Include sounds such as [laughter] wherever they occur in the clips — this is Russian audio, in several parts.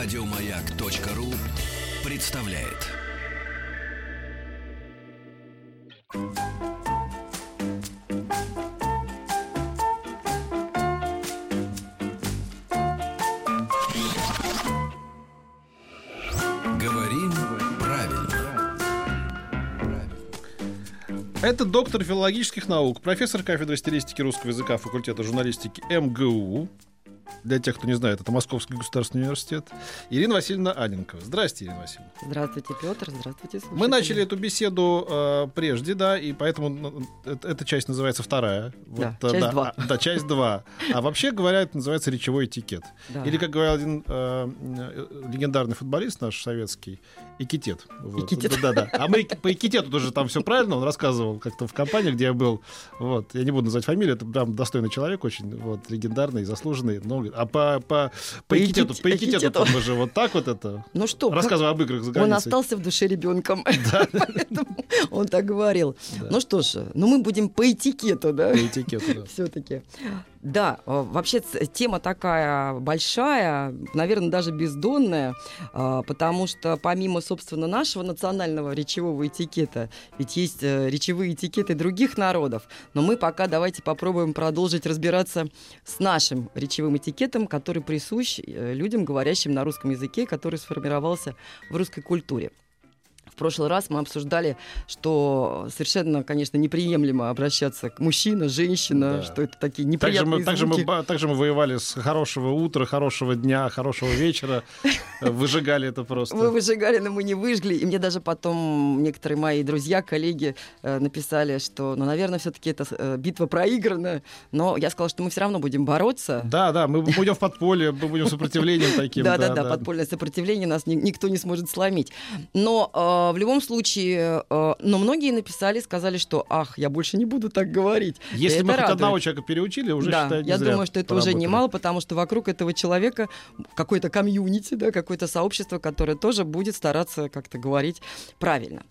Радиомаяк.ру представляет. Говорим правильно. Это доктор филологических наук, профессор кафедры стилистики русского языка факультета журналистики МГУ. Для тех, кто не знает, это Московский государственный университет. Ирина Васильевна Аненкова. Здрасте, Ирина Васильевна. Здравствуйте, Петр. Здравствуйте, слушатели. Мы начали эту беседу э, прежде, да, и поэтому э- эта часть называется вторая. Да, э, часть два. а, да, часть два. А вообще говоря, это называется речевой этикет. Да. Или, как говорил один э, э, легендарный футболист наш советский, экитет. Вот. Экитет. Да, да. А мы по экитету тоже там все правильно, он рассказывал как-то в компании, где я был. Вот. Я не буду называть фамилию, это прям достойный человек, очень вот, легендарный, заслуженный. Но, а по, по, по, По экитету, экит- по экитету экитету. мы же вот так вот это... Ну что, Рассказывай об играх за он границей. остался в душе ребенком. [laughs] Поэтому он так говорил. Да. Ну что ж, ну мы будем по этикету, да? По этикету, да. [laughs] Все-таки. Да, э, вообще тема такая большая, наверное, даже бездонная, а, потому что помимо, собственно, нашего национального речевого этикета, ведь есть э, речевые этикеты других народов, но мы пока давайте попробуем продолжить разбираться с нашим речевым этикетом, который присущ э, людям, говорящим на русском языке, который сформировался в русской культуре. В прошлый раз мы обсуждали, что совершенно, конечно, неприемлемо обращаться к мужчина, женщина, Да. что это такие Также неприятные мы, также, мы, звуки. ба- также мы воевали с хорошего утра, хорошего дня, хорошего вечера. [laughs] Выжигали это просто. Мы выжигали, но мы не выжгли. И мне даже потом некоторые мои друзья, коллеги э, написали, что, ну, наверное, все-таки эта э, битва проиграна. Но я сказала, что мы все равно будем бороться. Да, да, мы будем в подполье, мы будем сопротивлением таким. Да, да, да, подпольное сопротивление нас ни- никто не сможет сломить. Но э, в любом случае, э, но многие написали, сказали, что, ах, я больше не буду так говорить. Если мы хоть одного человека переучили, уже да, считай, не я думаю, что это уже поработали. немало, потому что вокруг этого человека какое-то комьюнити, да, какое-то сообщество, которое тоже будет стараться как-то говорить правильно.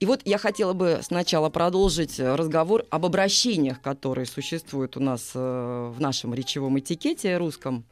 И вот я хотела бы сначала продолжить разговор об обращениях, которые существуют у нас э, в нашем речевом этикете русском.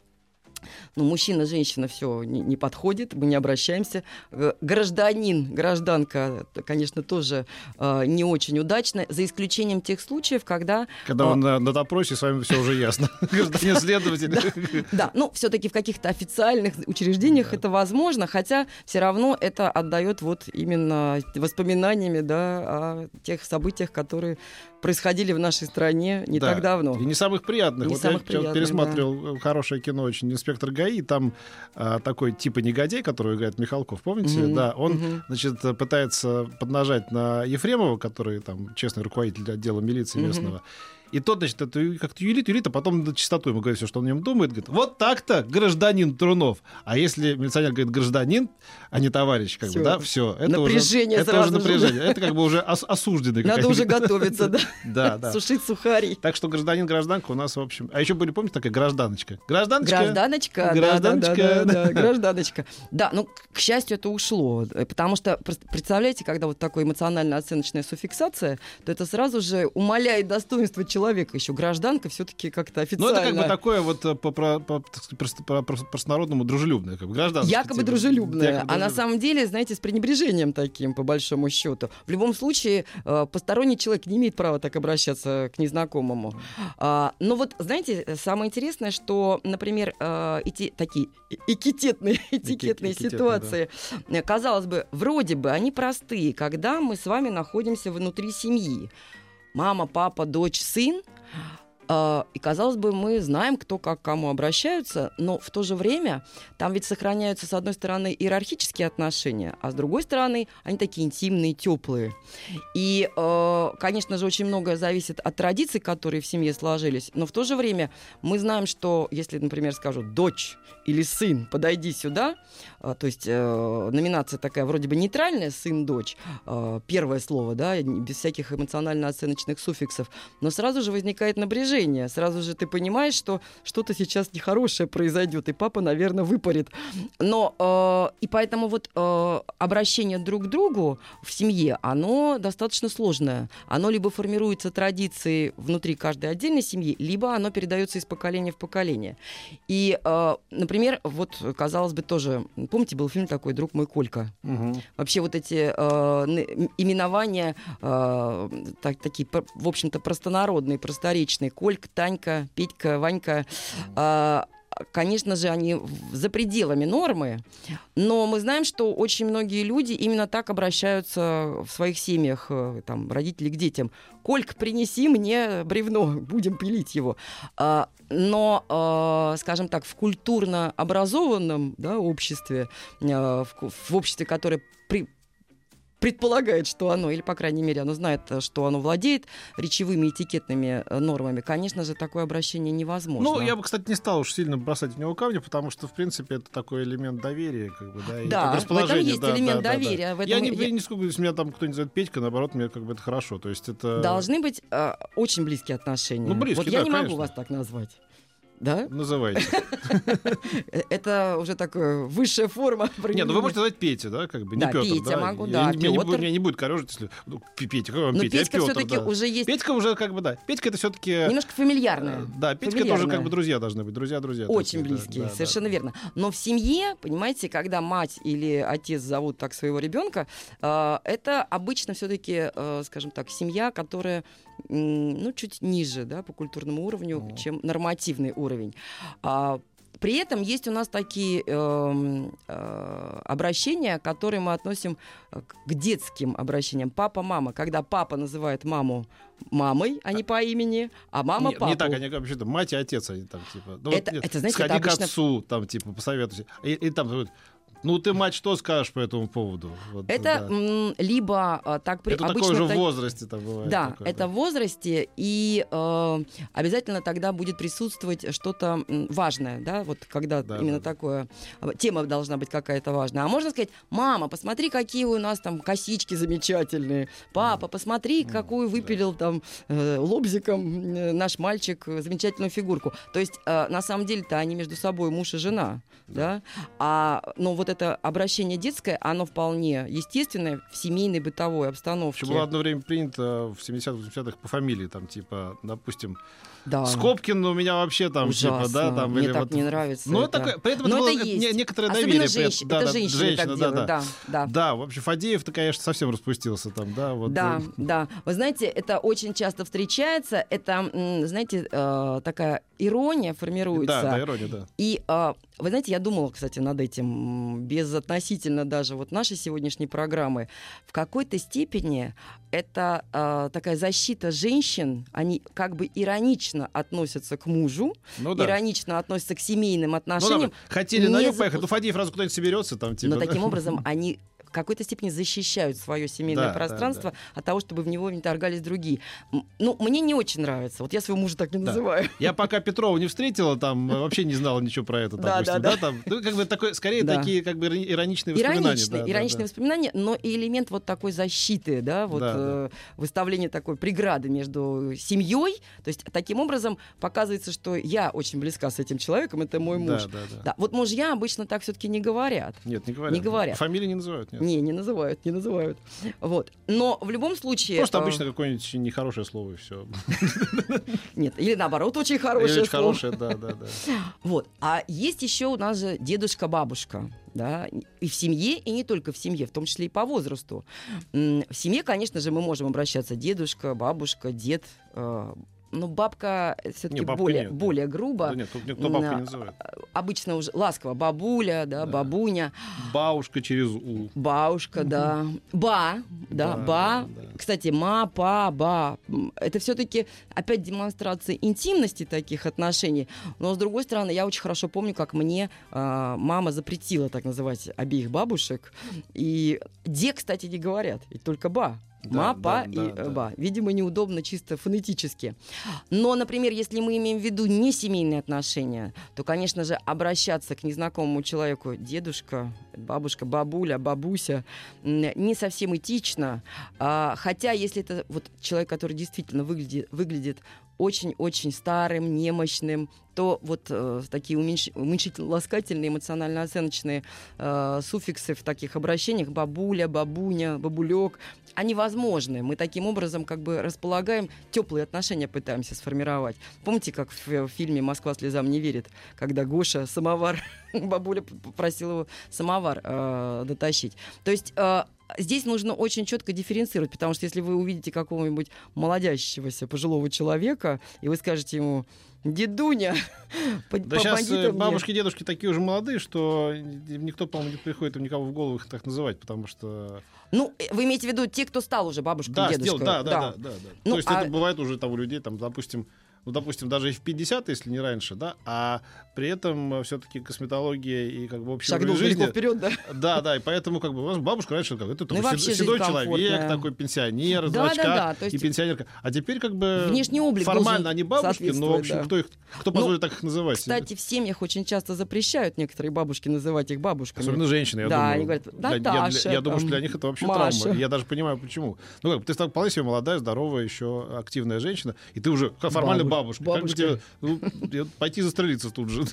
Ну, мужчина, женщина, все не, не подходит, мы не обращаемся. Г- Гражданин, гражданка, конечно, тоже э, не очень удачно, за исключением тех случаев, когда Когда он на, на допросе, с вами все уже ясно. [laughs] Гражданин следователь. Да, ну все-таки в каких-то официальных учреждениях это возможно, хотя все равно это отдает вот именно воспоминаниями да, о тех событиях, которые происходили в нашей стране не Да. так давно. И не самых приятных. Не вот самых я приятных, пересматривал э, хорошее кино очень «Инспектор ГАИ», там а, такой типа негодяй, который играет Михалков, помните? Мгм, Да, он, мгм. значит, пытается поднажать на Ефремова, который там честный руководитель отдела милиции Мгм. местного. И тот, значит, это как-то юлит, юлит, а потом на чистоту ему говорит все, что он о нем думает. Говорит, вот так-то, гражданин Трунов. А если милиционер говорит гражданин, а не товарищ, как бы, Всё. да, все. Это Напряжение уже, это уже сразу же. напряжение. Это как бы уже ос- осужденный. Надо уже готовиться, да, [laughs] Да, да. сушить сухари. Так что гражданин, гражданка у нас, в общем... А еще были, помните, такая гражданочка? Гражданочка? Гражданочка, да, Гражданочка, да, да, да, да. да, гражданочка. Да, [laughs] ну, к счастью, это ушло. Потому что, представляете, когда вот такая эмоционально-оценочная суффиксация, то это сразу же умаляет достоинство человека. Еще гражданка все-таки как-то Ну, официально. это как бы такое вот э, по, простонародному дружелюбное, как бы гражданское. Якобы типа. дружелюбная, Якобы а на дружелюбное. самом деле, знаете, с пренебрежением таким, по большому счету. В любом случае, э, посторонний человек не имеет права так обращаться к незнакомому. А, Но вот, знаете, самое интересное, что, например, э, эти такие этикетные [laughs] экитетные, ситуации, э, казалось бы, вроде бы они простые, когда мы с вами находимся внутри семьи. Мама, папа, дочь, сын. А, И, казалось бы, мы знаем, кто как к кому обращаются, но в то же время там ведь сохраняются, с одной стороны, иерархические отношения, а с другой стороны, они такие интимные, теплые. И, э, конечно же, очень многое зависит от традиций, которые в семье сложились, но в то же время мы знаем, что если, например, скажут «дочь» или «сын, подойди сюда», э, то есть э, номинация такая вроде бы нейтральная «сын-дочь», первое слово, да, без всяких эмоционально-оценочных суффиксов, но сразу же возникает напряжение, движение. Сразу же ты понимаешь, что что-то сейчас нехорошее произойдет, и папа, наверное, выпарит. Но э, и поэтому вот э, обращение друг к другу в семье, оно достаточно сложное. Оно либо формируется традицией внутри каждой отдельной семьи, либо оно передается из поколения в поколение. И, э, например, вот, казалось бы, тоже, помните, был фильм такой «Друг мой Колька»? Мгм. Вообще вот эти э, именования э, так, такие, в общем-то, простонародные, просторечные. Колька, Танька, Петька, Ванька. Э, Конечно же, они за пределами нормы, но мы знаем, что очень многие люди именно так обращаются в своих семьях, э, там, родители к детям. Колька, принеси мне бревно, [laughs] будем пилить его. А, Но, э, скажем так, в культурно образованном да, обществе, ку- в обществе, которое при- предполагает, что оно, или, по крайней мере, оно знает, что оно владеет речевыми этикетными э, нормами, конечно же, такое обращение невозможно. Ну, я бы, кстати, не стал уж сильно бросать в него камни, потому что, в принципе, это такой элемент доверия, как бы, да, и Да, в этом есть да, да, элемент да, да. доверия. В этом Я не, я- нисколько, если меня там кто-нибудь зовет Петька, наоборот, мне как бы это хорошо. То есть это... Должны быть э, очень близкие отношения. Ну, близкие, вот я да, не могу конечно. вас так назвать. Да? Называйте. Э, [laughs] Это уже такая высшая форма. [laughs] Нет, ну вы можете назвать Петя, да, как бы, не Да, Петр, Петя могу, да, не- Меня не будет- меня не будет корежить, если... Ну, Петя, какой вам Петя? Я Петька все-таки уже есть Петька уже как бы, да. Петька это все-таки... [laughs] немножко фамильярная. Да, Петька фамильярная. как бы друзья должны быть, друзья-друзья. Очень близкие, совершенно верно. Но в семье, понимаете, когда мать или отец зовут так своего ребенка, э, это обычно все-таки, скажем так, семья, которая ну, чуть ниже да, по культурному уровню, Ну. чем нормативный уровень. А, при этом есть у нас такие эм, э, обращения, которые мы относим э, к к детским обращениям. Папа, мама. Когда папа называет маму мамой, а не по имени, а мама не, папу. не так, они вообще-то мать и отец, они там типа. ну, Это- вот это, знаете, сходи это к обычно- отцу, там типа посоветуйся. И, и там ну ты мать что скажешь по этому поводу? Вот, Это да. либо а, так при- это обычно такое же в возрасте там бывает. Да, такое, это в возрасте, и э, обязательно тогда будет присутствовать что-то важное, да, вот когда Да, именно да, да. такое, э, тема должна быть какая-то важная. А можно сказать, мама, посмотри, какие у нас там косички замечательные, папа, посмотри, какую выпилил там э, лобзиком э, наш мальчик э, замечательную фигурку. То есть, э, на самом деле-то они между собой муж и жена, да, а, но вот это обращение детское, оно вполне естественное в семейной бытовой обстановке. Еще было одно время принято в 70-80-х по фамилии, там, типа, допустим, Да. Скобкин у меня вообще там, Ужасно. типа, да, там, Мне или так вот... не нравится. Ну, это. такое, при этом Но это было это не- есть. некоторое Особенно доверие. женщ- это да, женщины женщина, так да, делают, да. да, да. Да, в общем, Фадеев-то, конечно, совсем распустился там, да, вот. Да, э, да. Вы знаете, это очень часто встречается. Это, знаете, э, такая ирония формируется. Да, да, ирония, да. И э, вы знаете, я думала, кстати, над этим, безотносительно даже вот нашей сегодняшней программы. В какой-то степени это э, такая защита женщин. Они как бы иронично относятся к мужу, Ну да. иронично относятся к семейным Ну, отношениям. да, хотели на юг запу- поехать, ну Фадеев разу куда-нибудь соберется там, типа. Но да. таким образом [laughs] они какой-то степени защищают свое семейное Да, да, пространство от того, чтобы в него не торгались другие. Ну, мне не очень нравится. Вот я своего мужа так не Да. называю. Я пока Петрова не встретила, там э, вообще не знала ничего про это, Да, допустим, да, да, да. там, ну, как бы такой, скорее Да. такие, как бы ирони- ироничные воспоминания. Ироничные, да, да, ироничные да. воспоминания, но и элемент вот такой защиты, да, вот Да, да. э, выставления такой преграды между семьей. То есть таким образом показывается, что я очень близка с этим человеком, это мой Да, муж. да, да. Да, вот мужья обычно так все-таки не говорят. Нет, не говорят. Не говорят. Фамилии не называют, нет. Не, не называют, не называют. Вот. Но в любом случае... Просто э, обычно какое-нибудь нехорошее слово и все. Нет, или наоборот, очень хорошее Очень хорошее, да, да, да. Вот. А есть еще у нас же дедушка-бабушка. Да, и в семье, и не только в семье, в том числе и по возрасту. В семье, конечно же, мы можем обращаться дедушка, бабушка, дед. Э, Но бабка все-таки Не, бабка более, нет. более грубо. Да нет, тут никто бабку не называет. Обычно уже ласково бабуля, да, Да. бабуня, Бабушка через У. бабушка, да, ба, да, Да, ба. да. Кстати, ма, па, ба. Это все-таки опять демонстрация интимности таких отношений. Но с другой стороны, я очень хорошо помню, как мне а, мама запретила так называть обеих бабушек. И де, кстати, не говорят, и только ба. Да, Ма, да, да, и да. э, ба. Видимо, неудобно чисто фонетически. Но, например, если мы имеем в виду не семейные отношения, то, конечно же, обращаться к незнакомому человеку дедушка, бабушка, бабуля, бабуся не совсем этично. А, хотя, если это вот человек, который действительно выглядит, выглядит очень-очень старым, немощным, то вот э, такие уменьш- уменьшительно-ласкательные, эмоционально-оценочные э, суффиксы в таких обращениях бабуля, бабуня, бабулек, они возможны. Мы таким образом как бы располагаем, теплые отношения пытаемся сформировать. Помните, как в, в фильме «Москва слезам не верит», когда Гоша самовар, [laughs] бабуля попросила его самовар э, дотащить. То есть э, здесь нужно очень четко дифференцировать, потому что если вы увидите какого-нибудь молодящегося пожилого человека, и вы скажете ему, дедуня, [laughs] по, Да по сейчас мне». бабушки и дедушки такие уже молодые, что никто, по-моему, не приходит им никого в голову их так называть, потому что... Ну, э, вы имеете в виду те, кто стал уже бабушкой Да, и сделал, дедушкой? да, да, да, да, да. Ну, То есть а- это бывает уже там у людей, там, допустим, ну, допустим, даже и в 50 если не раньше, да, а при этом все-таки косметология и как бы общий Шагнул уровень жизни... вперед, да? Да, да, и поэтому как бы у нас бабушка раньше как это Ну такой вообще сед- седой человек, такой пенсионер, Да, да, очках да, то есть и пенсионерка. А теперь как бы внешний облик формально они бабушки, но в общем соответствовать, кто их кто Ну, позволит так их называть? Кстати, в семьях очень часто запрещают некоторые бабушки называть их бабушками. Особенно женщины, я Да, думаю. они говорят, Для- я- «Наташа, Я, я думаю, что для них это вообще Маша». травма. Я даже понимаю, почему. Ну как, ты стала вполне себе молодая, здоровая, еще активная женщина, и ты уже формально Бабуш- бабушка. Как бы бабушка. тебе ну, пойти застрелиться тут же?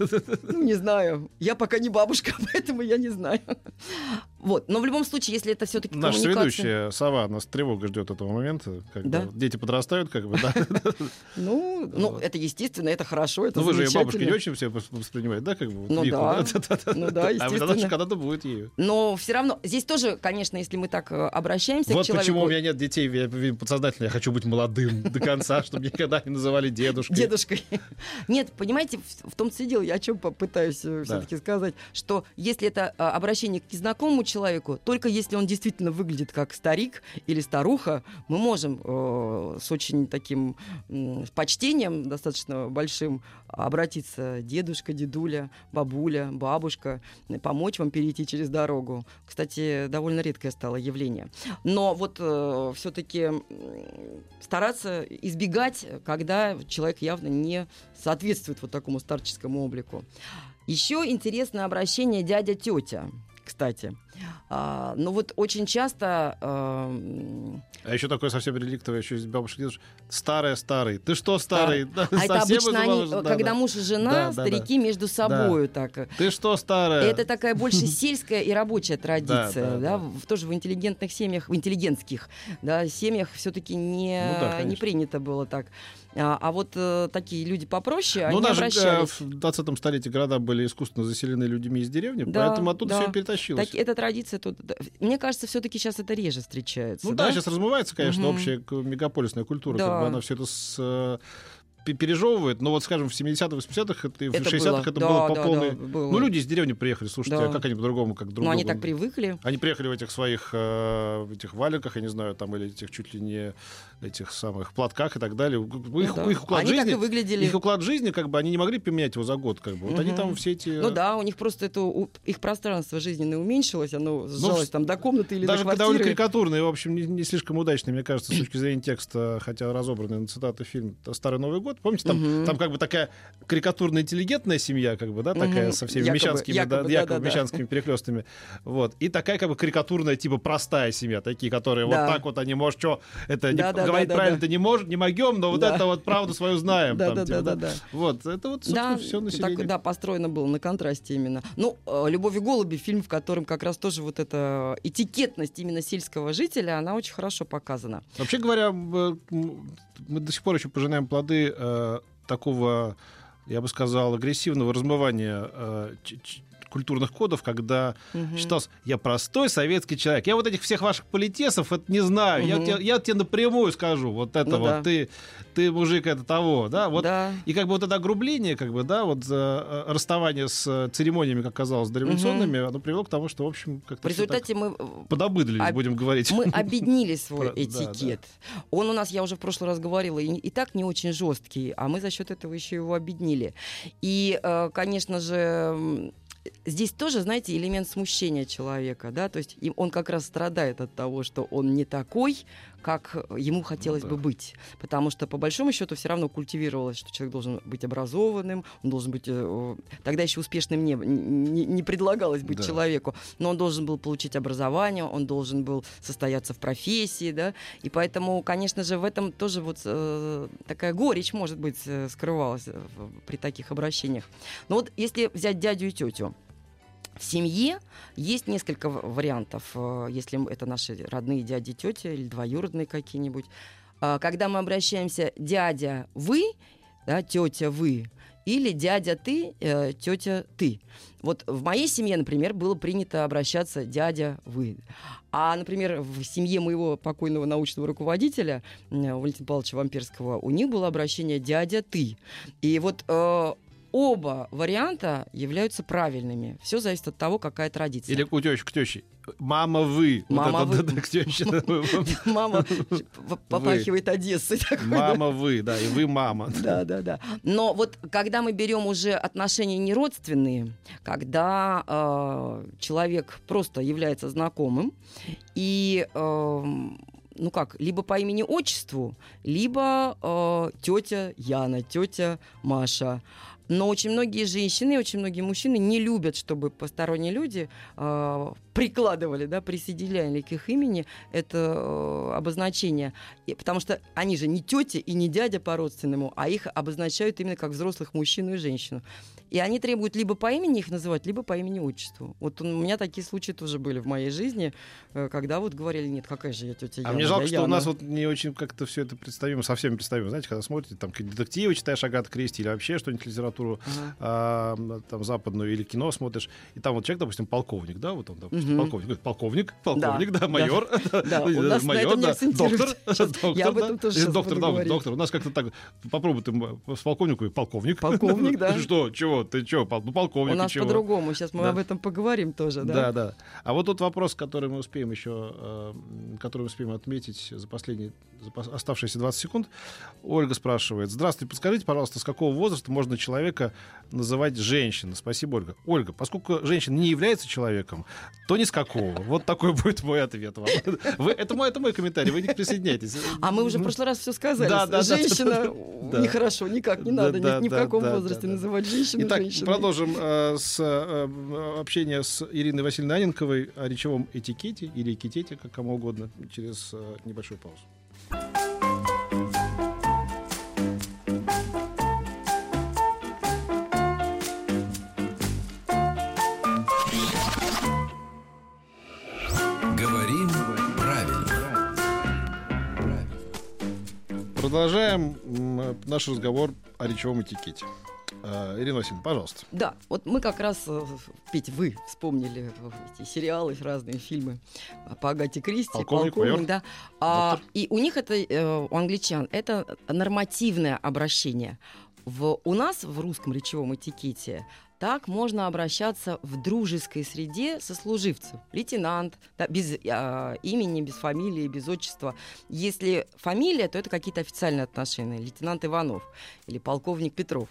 Ну, не знаю. Я пока не бабушка, [laughs] поэтому я не знаю. Вот. Но в любом случае, если это все-таки Наша коммуникация... соведущая сова нас с тревогой ждет этого момента. когда Да? Дети подрастают, как бы, да. [laughs] Ну, ну, это естественно, это хорошо, это Ну вы же ее бабушкой не очень все вос- воспринимаете, да, как бы? Ну да. Ну да, А естественно. тогда когда-то будет ею. Но все равно, здесь тоже, конечно, если мы так э, обращаемся Вот почему у меня нет детей, я подсознательно я хочу быть молодым [laughs] до конца, чтобы никогда не называли дедушкой. Дедушкой. [laughs] Нет, понимаете, в, в том и дело, я о чем попытаюсь все-таки сказать, что если это а, обращение к незнакомому человеку, только если он действительно выглядит как старик или старуха, мы можем э, с очень таким с почтением достаточно большим обратиться дедушка, дедуля, бабуля, бабушка, э, помочь вам перейти через дорогу. Кстати, довольно редкое стало явление. Но вот все-таки стараться избегать, когда человек явно не соответствует вот такому старческому облику. Еще интересное обращение дядя-тетя, кстати. А, ну вот очень часто... эм, А еще такое совсем реликтовое, еще из бабушек дедушек. Старая, старый. Ты что, старый? [laughs] Да, а это обычно они, бабушек, да, когда да. муж и жена, Да, да, старики между собою так. Ты что, старая? Это такая больше [laughs] сельская и рабочая традиция, да, да, да. в- тоже в интеллигентных семьях, в интеллигентских, да, семьях все-таки не, Ну да, не принято было так. А, а вот э, такие люди попроще, Ну, они даже э, обращались. в 20 столетии города были искусственно заселены людьми из деревни, Да, поэтому оттуда да. все перетащилось. Так, эта традиция да. Мне кажется, все-таки сейчас это реже встречается. Ну да, сейчас размывается, конечно, Мгм. общая мегаполисная культура, Да. как бы она все это с, э, пережевывает, но вот, скажем, в 70-х, 80-х это, и в Это 60-х было. это Да, было по да, полной... да, было. Ну, люди из деревни приехали, слушайте, Да. а как они по-другому, как друг Ну, они так привыкли. Они приехали в этих своих э, этих валенках, я не знаю, там, или этих чуть ли не этих самых платках и так далее. Их, Ну да. их уклад Они так жизни, и выглядели. их уклад жизни, как бы, они не могли поменять его за год, как бы. Вот они там все эти... Ну да, у них просто это у- их пространство жизненное уменьшилось, оно сжалось в- там до комнаты или Ну, Даже до довольно квартиры. карикатурный, в общем, не, не слишком удачный, мне кажется, с точки зрения текста, хотя разобранный на цитаты фильм «Старый Новый год». Помните, там, Мгм. там как бы такая карикатурно-интеллигентная семья, как бы, да, такая Мгм. со всеми Якобы- мещанскими, да, якобы, якобы да-да-да. мещанскими перекрестами. Вот. И такая как бы карикатурная, типа простая семья, такие, которые Да. вот так вот они, может, что, это не, Да-да-да-да-да. говорить правильно-то не может, не могем, но вот Да. это вот правду свою знаем. Да, там, да, типа, да, да, да. Вот, это вот, собственно, все население. так, да, построено было на контрасте именно. Ну, э, «Любовь и голуби» фильм, в котором как раз тоже вот эта этикетность именно сельского жителя, она очень хорошо показана. Вообще говоря, м, мы до сих пор еще пожинаем плоды э, такого, я бы сказал, агрессивного размывания э, культурных кодов, когда Мгм. считался, я простой советский человек. Я вот этих всех ваших политесов это не знаю. Я, Мгм. тебе, я тебе напрямую скажу, вот это Ну вот да. ты, ты мужик это того, да, вот. Да. И как бы вот это огрубление, как бы, да, вот э, э, расставание с э, церемониями, как казалось, дореволюционными, оно привело к тому, что, в общем, как-то В результате мы подобыдлились, об- будем говорить. мы объединили [laughs] свой да, этикет. Он у нас, я уже в прошлый раз говорила, и, и так не очень жесткий, а мы за счет этого еще его объединили. И, конечно же, здесь тоже, знаете, элемент смущения человека, да, то есть им- он как раз страдает от того, что он не такой, как ему хотелось Ну бы да. быть. Потому что, по большому счету, все равно культивировалось, что человек должен быть образованным, он должен быть... э, Тогда еще успешным не, не, не предлагалось быть Да. человеку, но он должен был получить образование, он должен был состояться в профессии, да, и поэтому, конечно же, в этом тоже вот э, такая горечь, может быть, э, скрывалась э, при таких обращениях. Но вот если взять дядю и тетю, в семье есть несколько вариантов, э, если это наши родные дяди, тети или двоюродные какие-нибудь. А, Когда мы обращаемся дядя вы, да, тетя вы, или дядя ты, э, тетя ты. Вот в моей семье, например, было принято обращаться дядя вы. А, например, в семье моего покойного научного руководителя Валентина Павловича Вампирского у них было обращение дядя ты. И вот э, оба варианта являются правильными. Все зависит от того, какая традиция. Или у тещи к теще. Мама вы. Вот Мама это, вы. к тёще. [laughs] Мама [laughs] попахивает Одессой. Мама вы, да, и вы мама. [laughs] Да, да, да. Но вот когда мы берем уже отношения не родственные, когда э, человек просто является знакомым и эм, ну как, либо по имени отчеству, либо э, тетя Яна, тетя Маша. Но очень многие женщины, очень многие мужчины не любят, чтобы посторонние люди э, прикладывали, да, присоединяли к их имени это э, обозначение. И- потому что они же не тети и не дядя по родственному, а их обозначают именно как взрослых мужчину и женщину. И они требуют либо по имени их называть, либо по имени отчеству. Вот у меня такие случаи тоже были в моей жизни, э, когда вот говорили, нет, какая же я тетя А Яна, мне я жалко, что у Яна». нас вот не очень как-то все это представимо, совсем представимо. Знаете, когда смотрите, там детективы читаешь Агата Кристи или вообще что-нибудь литературу А, там западную или кино смотришь, и там вот человек, допустим, полковник, да, вот он, допустим, полковник, говорит, полковник, полковник, да, майор, Да, майор, [laughs] этом не да, доктор, [laughs] доктор, сейчас доктор, доктор. У нас как-то так, попробуй ты с полковнику и полковник. Полковник, [laughs] да. Что, чего, ты чего, ну полковник, У нас по-другому. Сейчас мы об этом поговорим тоже, да? Да, да. А вот тот вопрос, который мы успеем еще, э, который мы успеем отметить за последние, оставшиеся 20 секунд. Ольга спрашивает. Здравствуйте, подскажите, пожалуйста, с какого возраста можно человека называть женщиной? Спасибо, Ольга. Ольга, поскольку женщина не является человеком, то ни с какого. Вот такой будет мой ответ вам. Вы, это, мой, это мой комментарий, вы не присоединяйтесь. А мы уже в прошлый раз все сказали. Да, да, Женщина да, нехорошо, никак не Да, надо, ни- да, ни, в да, каком да, возрасте да, называть женщину Итак, женщиной. продолжим э, с э, общение с Ириной Васильевной Аненковой о речевом этикете или этикете, как кому угодно, через э, небольшую паузу. Говорим правильно. Продолжаем наш разговор о речевом этикете. Э, Ирина Васильевна, пожалуйста. Да, вот мы как раз, э, Петь, вы вспомнили э, эти сериалы, разные фильмы э, по Агате Кристи. Полковник, майор, да. А, и у них это, э, у англичан, это нормативное обращение. В, у нас в русском речевом этикете так можно обращаться в дружеской среде сослуживцев. Лейтенант, да, без а, имени, без фамилии, без отчества. Если фамилия, то это какие-то официальные отношения. Лейтенант Иванов или полковник Петров.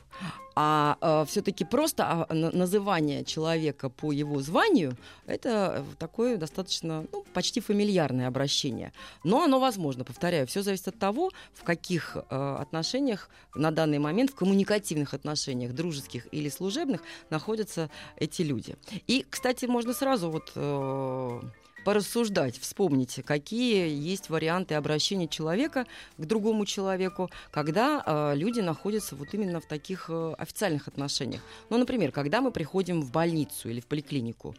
А все-таки просто а, на- называние человека по его званию это э, такое достаточно, ну, почти фамильярное обращение. Но оно возможно, повторяю, все зависит от того, в каких э, отношениях на данный момент, в коммуникативных отношениях, дружеских или служебных, находятся эти люди. И, кстати, можно сразу вот э, порассуждать, вспомнить, какие есть варианты обращения человека к другому человеку, когда э, люди находятся вот именно в таких э, официальных отношениях. Ну, например, когда мы приходим в больницу или в поликлинику,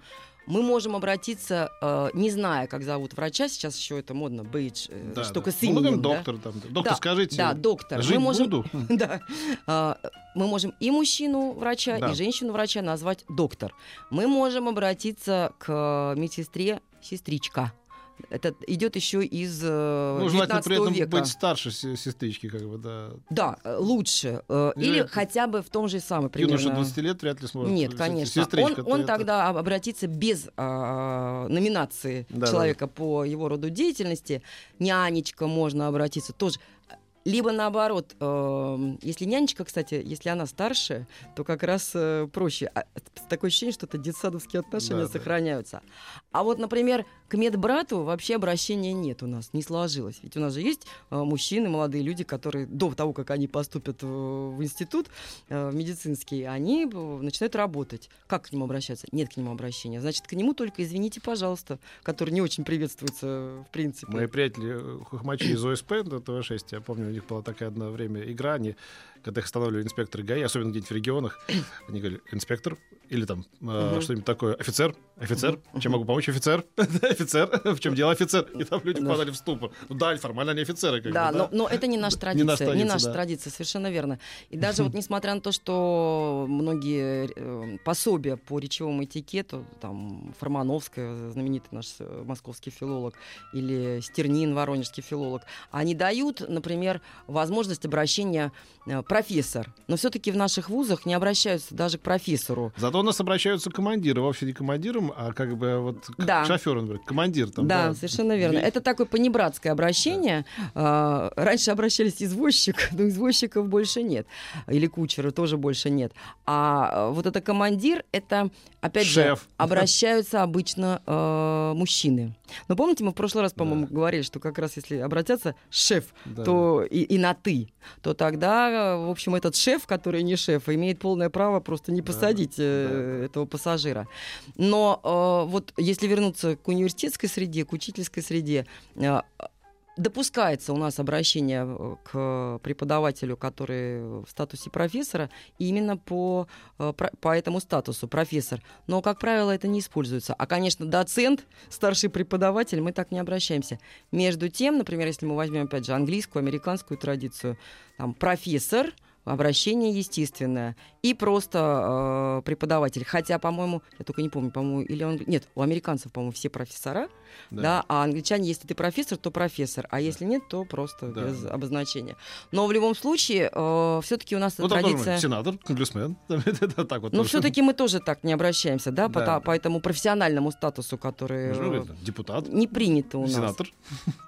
мы можем обратиться, э, не зная, как зовут врача, сейчас еще это модно, бейдж, э, Да, штука да. с мы именем, говорим, да? доктор, там, доктор, Да, скажите. Да, доктор. Жить мы можем, буду. [laughs] да, А, мы можем и мужчину врача, Да. и женщину врача назвать доктор. Мы можем обратиться к медсестре сестричка. Это идет еще из э, Ну, желательно 19 при этом века. быть старше се- сестрички, как бы, да. Да, э, лучше. э, Или Или это- хотя бы в том же самом примерно. Юноша 20 лет вряд ли сможет. Нет, конечно. Он, Сестричка. он тогда об- обратится без а, номинации Да, человека по его роду деятельности. Нянечка можно обратиться тоже. Либо наоборот, э, если нянечка, кстати, если она старше, то как раз э, проще. А, Такое ощущение, что это детсадовские отношения Да, да. А вот, например, к медбрату вообще обращения нет у нас, не сложилось. Ведь у нас же есть э, мужчины, молодые люди, которые до того, как они поступят в, институт э, в медицинский, они э, начинают работать. Как к нему обращаться? Нет к нему обращения. Значит, к нему только извините, пожалуйста, который не очень приветствуется в принципе. Мои приятели хохмачи из ОСП, на ТВ-6, я помню, у них была такая одно время игра, они когда их останавливали инспекторы ГАИ, особенно где-нибудь в регионах, [clears throat] они говорили, инспектор, или там э, Мгм. что-нибудь такое, офицер, офицер, Мгм. чем могу помочь, офицер, [laughs] офицер, в чем дело, офицер, и там люди Да. попадали в ступор. Ну да, формально они офицеры, как Да, бы, но, но это не наша [laughs] Не традиция. наша Не традиция, наша да. традиция, совершенно верно. И [laughs] даже вот несмотря на то, что многие э, пособия по речевому этикету, там Формановская, знаменитый наш э, московский филолог, или Стернин, воронежский филолог, они дают, например, возможность обращения э, профессор. Но все-таки в наших вузах не обращаются даже к профессору. Зато у нас обращаются командиры, вовсе не командиром, а как бы вот к Да. шоферу, например, командир там. да, совершенно верно. Это такое понебратское обращение. А, раньше обращались извозчик, [laughs] но извозчиков больше нет. Или кучера тоже больше нет. А вот это командир, это, опять же, Шеф. обращаются обычно э, мужчины. Но помните, мы в прошлый раз, по-моему, Да. говорили, что как раз если обратятся шеф, Да. то и, и на ты, то тогда, в общем, этот шеф, который не шеф, имеет полное право просто не Да, посадить э, этого пассажира. Но э, вот если вернуться к университетской среде, к учительской среде, э, допускается у нас обращение к преподавателю, который в статусе профессора, именно по, э, по этому статусу профессор. Но, как правило, это не используется. А, конечно, доцент, старший преподаватель, мы так не обращаемся. Между тем, например, если мы возьмем, опять же, английскую, американскую традицию, там, профессор, обращение естественное, и просто э, преподаватель. Хотя, по-моему, я только не помню, по-моему, или он... Нет, у американцев, по-моему, все профессора, да. а англичане, если ты профессор, то профессор, а если нет, то просто Да. без обозначения. Но в любом случае, все-таки у нас Ну, там традиция... сенатор, конгрессмен. [laughs] Так вот. Но тоже. все-таки мы тоже так не обращаемся, да, по, Да, да. по этому профессиональному статусу, который э, Депутат, не принято у нас. сенатор.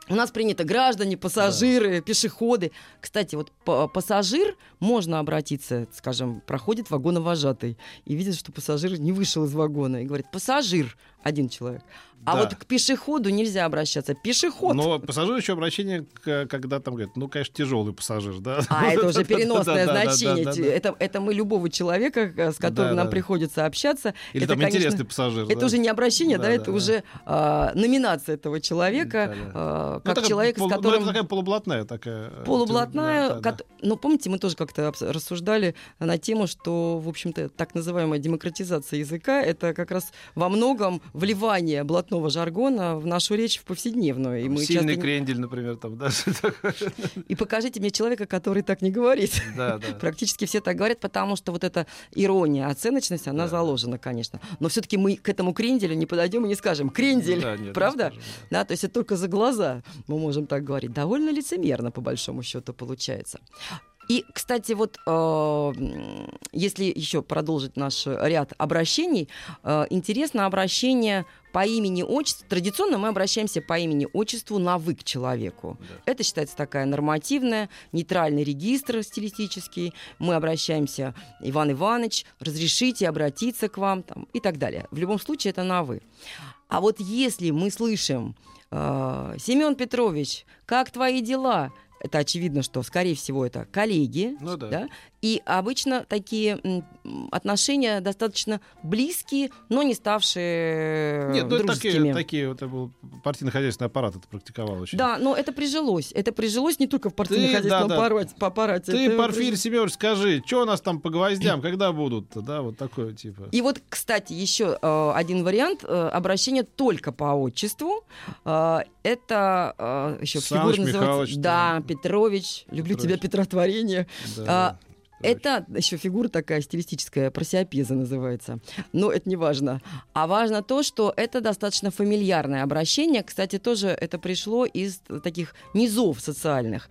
У нас принято граждане, пассажиры, пешеходы. Кстати, вот па- пассажир можно обратиться, скажем, проходит вагоновожатый и видит, что пассажир не вышел из вагона и говорит «пассажир» один человек. А Да. вот к пешеходу нельзя обращаться. Пешеход. Но пассажир еще обращение, когда там говорят, ну, конечно, тяжелый пассажир, да. А это уже [laughs] переносное значение. Это, это мы любого человека, э, с которым нам приходится общаться. Или там интересный пассажир. Это уже не обращение, да, это уже а, номинация этого человека, а, Ну, как человек, с ну, которым... это такая полублатная такая. э, полублатная, кот- ну, помните, мы тоже как-то рассуждали на тему, что, в общем-то, так называемая демократизация языка — это как раз во многом вливание блатного жаргона в нашу речь в повседневную. И, мы Сильный часто не- крендель, например, там, да. [laughs] что такое. и покажите мне человека, который так не говорит. Да, да. [laughs] Практически все так говорят, потому что вот эта ирония, оценочность, она Да. заложена, конечно. Но все-таки мы к этому кренделю не подойдем и не скажем «крендель», Да, нет, не правда? скажем, да. Да, то есть это только за глаза мы можем так говорить. Довольно лицемерно, по большому счету, получается. И, кстати, вот э, если еще продолжить наш ряд обращений, э, интересно обращение по имени отчеству. Традиционно мы обращаемся по имени отчеству на вы к человеку. Да. Это считается такая нормативная, нейтральный регистр стилистический. Мы обращаемся, Иван Иванович, разрешите обратиться к вам там, и так далее. В любом случае это на вы. А вот если мы слышим, э, Семен Петрович, как твои дела? Это очевидно, что, скорее всего, это коллеги. Ну да. И обычно такие отношения достаточно близкие, но не ставшие Нет, ну это дружескими. такие, такие, вот это был партийно-хозяйственный аппарат, это практиковал очень. Да, но это прижилось. Это прижилось не только в партийно-хозяйственном да, да. аппарате, по аппарате. Ты, это Порфирий прижилось. Семенович, скажи, что у нас там по гвоздям, [clears throat] когда будут, да, вот такое типа. И вот, кстати, еще э, один вариант э, обращения только по отчеству. Э, это э, еще Саныч фигура Михайлович, называется. Да, да. Петрович. Люблю Петрович. тебя, Петротворение. Да, а, Это еще фигура такая стилистическая, просиопеза называется. Но это не важно. А важно то, что это достаточно фамильярное обращение. Кстати, тоже это пришло из таких низов социальных.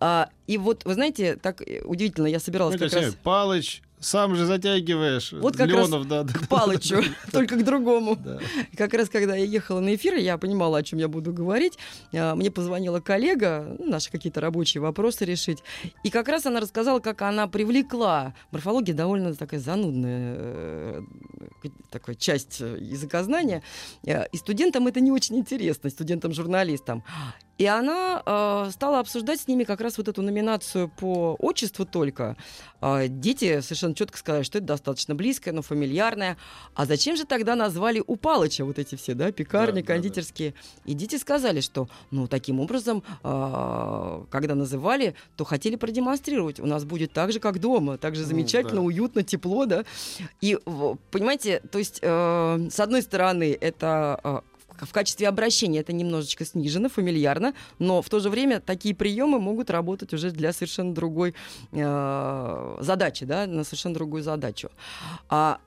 А, и вот, вы знаете, так удивительно, я собиралась Ну, как раз Палыч, сам же затягиваешь. Вот как раз Леонов, да, да, к Палычу, [laughs] [laughs] только к другому. да. Как раз когда я ехала на эфир, я понимала, о чем я буду говорить. А, Мне позвонила коллега, ну, наши какие-то рабочие вопросы решить. И как раз она рассказала, как она привлекла. Морфология довольно такая занудная э, такая часть э, языкознания. Э, и студентам это не очень интересно, студентам-журналистам. И она э, стала обсуждать с ними как раз вот эту номинацию по отчеству только. Э, дети совершенно четко сказали, что это достаточно близкое, но фамильярное. А зачем же тогда назвали у Палыча вот эти все, да, пекарни, да, кондитерские? Да, да. И дети сказали, что, ну, таким образом, э, когда называли, то хотели продемонстрировать. У нас будет так же, как дома, так же ну, замечательно, ну, да. уютно, тепло, да. И, понимаете, то есть, э, с одной стороны, это э, в качестве обращения это немножечко снижено, фамильярно, но в то же время такие приемы могут работать уже для совершенно другой э, задачи, да, на совершенно другую задачу. А,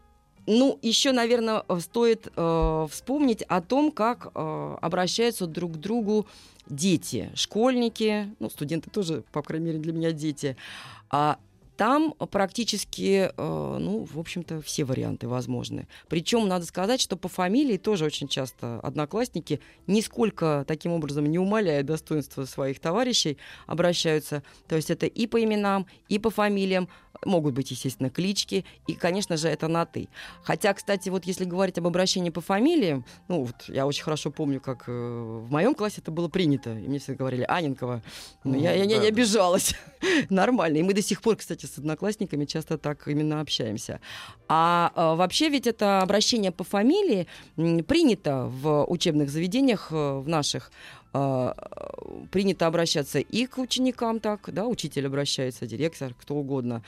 ну, еще, наверное, стоит э, вспомнить о том, как э, обращаются друг к другу дети, школьники, ну, студенты тоже, по крайней мере, для меня дети. А там практически, э, ну, в общем-то, все варианты возможны. Причем надо сказать, что по фамилии тоже очень часто одноклассники, нисколько таким образом не умаляя достоинства своих товарищей, обращаются. То есть это и по именам, и по фамилиям, Могут быть, естественно, клички, и, конечно же, это на «ты». Хотя, кстати, вот если говорить об обращении по фамилиям, ну, вот я очень хорошо помню, как э, в моем классе это было принято, и мне все говорили «Аненкова». Ну, я, я, я не обижалась. [laughs] Нормально. И мы до сих пор, кстати, с одноклассниками часто так именно общаемся. А, а вообще ведь это обращение по фамилии принято в учебных заведениях э, в наших принято обращаться и к ученикам так, да, учитель обращается, директор, кто угодно,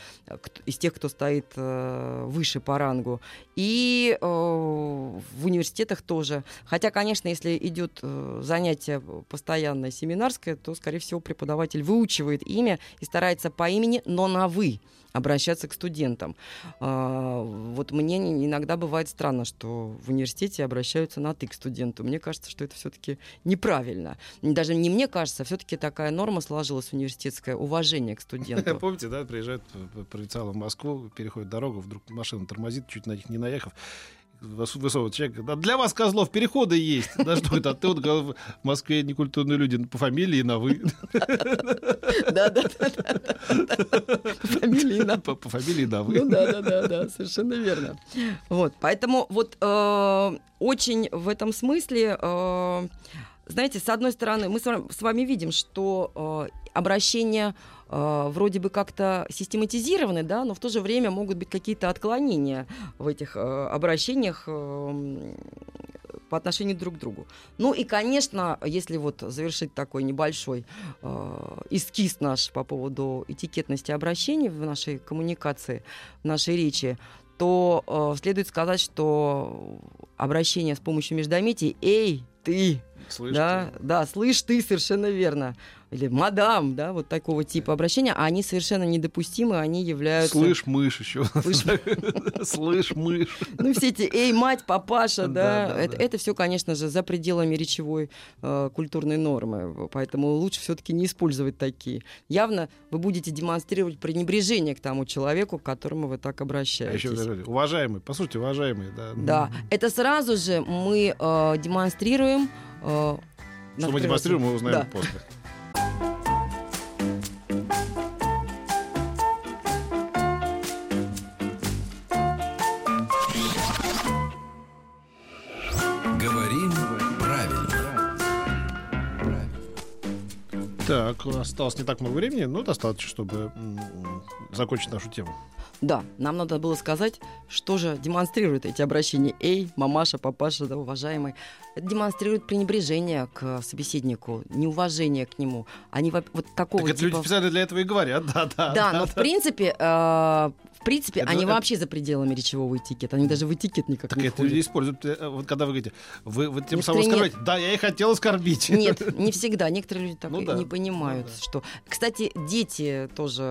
из тех, кто стоит э, выше по рангу, и э, в университетах тоже. Хотя, конечно, если идет э, занятие постоянное семинарское, то, скорее всего, преподаватель выучивает имя и старается по имени, но на «вы» обращаться к студентам. А, вот мне иногда бывает странно, что в университете обращаются на «ты» к студенту. Мне кажется, что это все-таки неправильно. Даже не мне кажется, все-таки такая норма сложилась университетское уважение к [laughs] студенту. Помните, да, приезжают провинциалы в Москву, переходят дорогу, вдруг машина тормозит, чуть на них не наехав, высовывает человек. Да для вас, козлов, переходы есть. Да что это? А ты вот в Москве некультурные люди по фамилии на вы. Да, да, да. По фамилии на По фамилии на вы. Ну да, да, да, да, совершенно верно. Вот, поэтому вот э, очень в этом смысле э, знаете, с одной стороны, мы с вами видим, что э, обращение э, вроде бы как-то систематизированы, да, но в то же время могут быть какие-то отклонения в этих э, обращениях э, по отношению друг к другу. Ну и, конечно, если вот завершить такой небольшой э, эскиз наш по поводу этикетности обращений в нашей коммуникации, в нашей речи, то э, следует сказать, что обращение с помощью междометий «Эй, ты!» Слышь да, ты. да, слышь ты, совершенно верно. Или мадам, да, вот такого типа обращения, а они совершенно недопустимы, они являются... Слышь, мышь еще. [laughs] Слышь, мышь. Ну, все эти «эй, мать, папаша», да, это все, конечно же, за пределами речевой э, культурной нормы, поэтому лучше все-таки не использовать такие. Явно вы будете демонстрировать пренебрежение к тому человеку, к которому вы так обращаетесь. А еще, уважаемый, по сути, уважаемый, да. Да, это сразу же мы э, демонстрируем Э, Что мы демонстрируем, мы узнаем после. Так, у нас осталось не так много времени, но достаточно, чтобы закончить нашу тему. Да, нам надо было сказать, что же демонстрируют эти обращения. Эй, мамаша, папаша, да, уважаемый. Это демонстрирует пренебрежение к собеседнику, неуважение к нему. Они вот такого так типа... люди специально для этого и говорят, да, да. Да, да но да. в принципе, э, принципе, это, они это... вообще за пределами речевого этикета. Они даже в этикет никак так не это люди используют. Э, вот когда вы говорите, вы, вы тем самым оскорбляете. Да, я и хотел оскорбить. Нет, [laughs] не всегда. Некоторые люди так ну, да. не понимают, ну, да. что... Кстати, дети тоже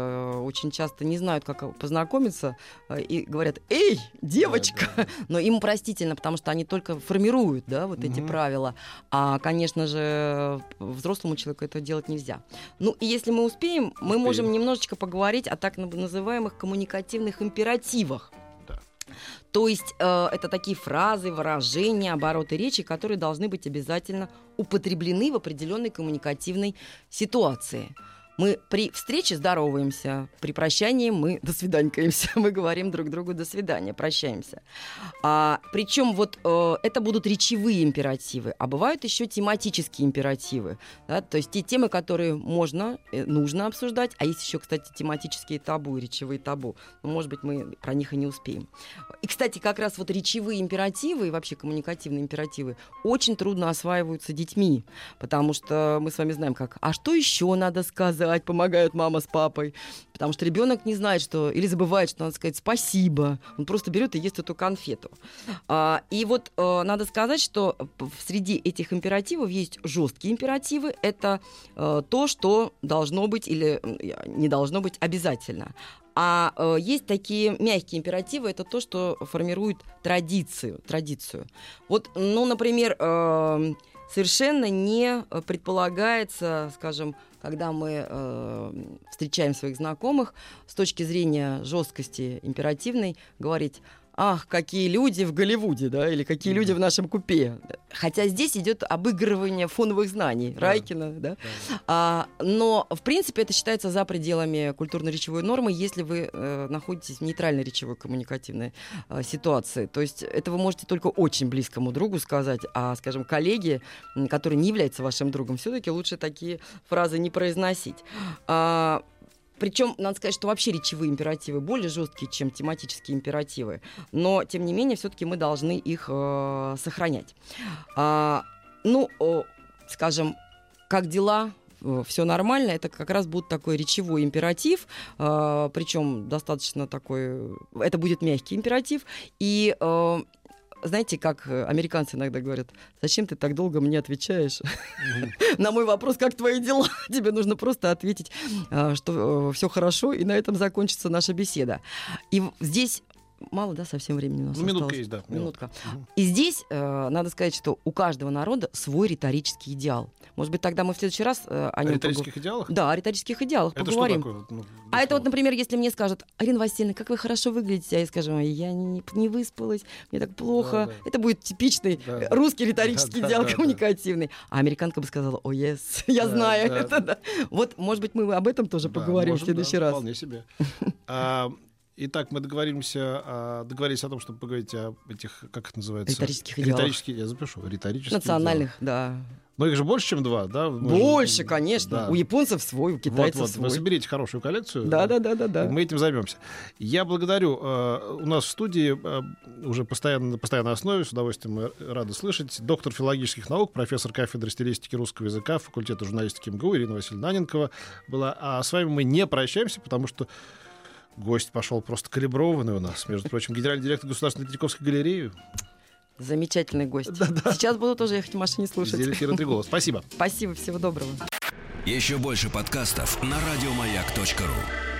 очень часто не знают, как познакомиться, э, и говорят, эй, девочка! Да, да. Но им простительно, потому что они только формируют, да, вот эти правила. А, конечно же, взрослому человеку это делать нельзя. Ну, и если мы успеем, мы можем немножечко поговорить о так называемых коммуникативных негативных императивах. То есть э, это такие фразы, выражения, обороты речи, которые должны быть обязательно употреблены в определенной коммуникативной ситуации. Мы при встрече здороваемся, при прощании мы [laughs] до свиданькаемся, мы говорим друг другу до свидания, прощаемся. А, причем вот э, это будут речевые императивы, а бывают еще тематические императивы, да, то есть те темы, которые можно, э, нужно обсуждать, а есть еще, кстати, тематические табу речевые табу. Но, может быть, мы про них и не успеем. И, кстати, как раз вот речевые императивы и вообще коммуникативные императивы очень трудно осваиваются детьми, потому что мы с вами знаем, как, а что еще надо сказать, помогают мама с папой, потому что ребенок не знает, что, или забывает, что надо сказать спасибо, он просто берет и ест эту конфету. А, и вот а, надо сказать, что среди этих императивов есть жесткие императивы, это а, то, что должно быть или не должно быть обязательно. А э, есть такие мягкие императивы, это то, что формирует традицию. традицию. Вот, ну, например, э, совершенно не предполагается, скажем, когда мы э, встречаем своих знакомых, с точки зрения жесткости императивной, говорить ах, какие люди в Голливуде, да, или какие mm-hmm. люди в нашем купе. Хотя здесь идет обыгрывание фоновых знаний да. Райкина, да. да. А, но, в принципе, это считается за пределами культурно-речевой нормы, если вы э, находитесь в нейтральной речевой коммуникативной э, ситуации. То есть это вы можете только очень близкому другу сказать, а, скажем, коллеге, который не является вашим другом, все-таки лучше такие фразы не произносить. А, причем, надо сказать, что вообще речевые императивы более жесткие, чем тематические императивы. Но, тем не менее, все-таки мы должны их э, сохранять. А, ну, э, скажем, как дела, э, все нормально, это как раз будет такой речевой императив, э, причем достаточно такой, это будет мягкий императив, и э, знаете, как э, американцы иногда говорят, зачем ты так долго мне отвечаешь [laughs] на мой вопрос, как твои дела? [laughs] Тебе нужно просто ответить, а, что э, все хорошо, и на этом закончится наша беседа. И здесь мало, да, совсем времени у нас ну, Минутка осталось. есть, да. Минутка. Угу. И здесь э, надо сказать, что у каждого народа свой риторический идеал. Может быть, тогда мы в следующий раз э, о нем... О риторических погу... идеалах? Да, о риторических идеалах это поговорим. Что такое? Ну, а это вот, например, если мне скажут, Арина Васильевна, как вы хорошо выглядите, а я скажу, я не, не выспалась, мне так плохо. Да, да. Это будет типичный да, русский риторический да, идеал да, коммуникативный. Да. А американка бы сказала, о, yes, [laughs] я да, знаю да. это. Да. Вот, может быть, мы об этом тоже да, поговорим можем, в следующий да, раз. Вполне себе. [laughs] А, Итак, мы договоримся, а, договорились о том, чтобы поговорить о этих, как это называется? Риторических идеалах. Риторические, я запишу, риторические Национальных, идеалах. да. Но их же больше, чем два, да? Больше, конечно. Да. У японцев свой, у китайцев вот, вот. свой. Вы соберите хорошую коллекцию. Да, да, да, да, да. Мы этим займемся. Я благодарю. Э, у нас в студии э, уже постоянно, на постоянной основе, с удовольствием мы рады слышать, доктор филологических наук, профессор кафедры стилистики русского языка факультета журналистики МГУ Ирина Васильевна Наненкова была. А с вами мы не прощаемся, потому что Гость пошел просто калиброванный у нас. Между прочим, генеральный директор Государственной Третьяковской галереи. Замечательный гость. Да, да. Сейчас буду тоже ехать в машине слушать. Зелефира Триголова. Спасибо. Спасибо, всего доброго. Еще больше подкастов на радиомаяк.ру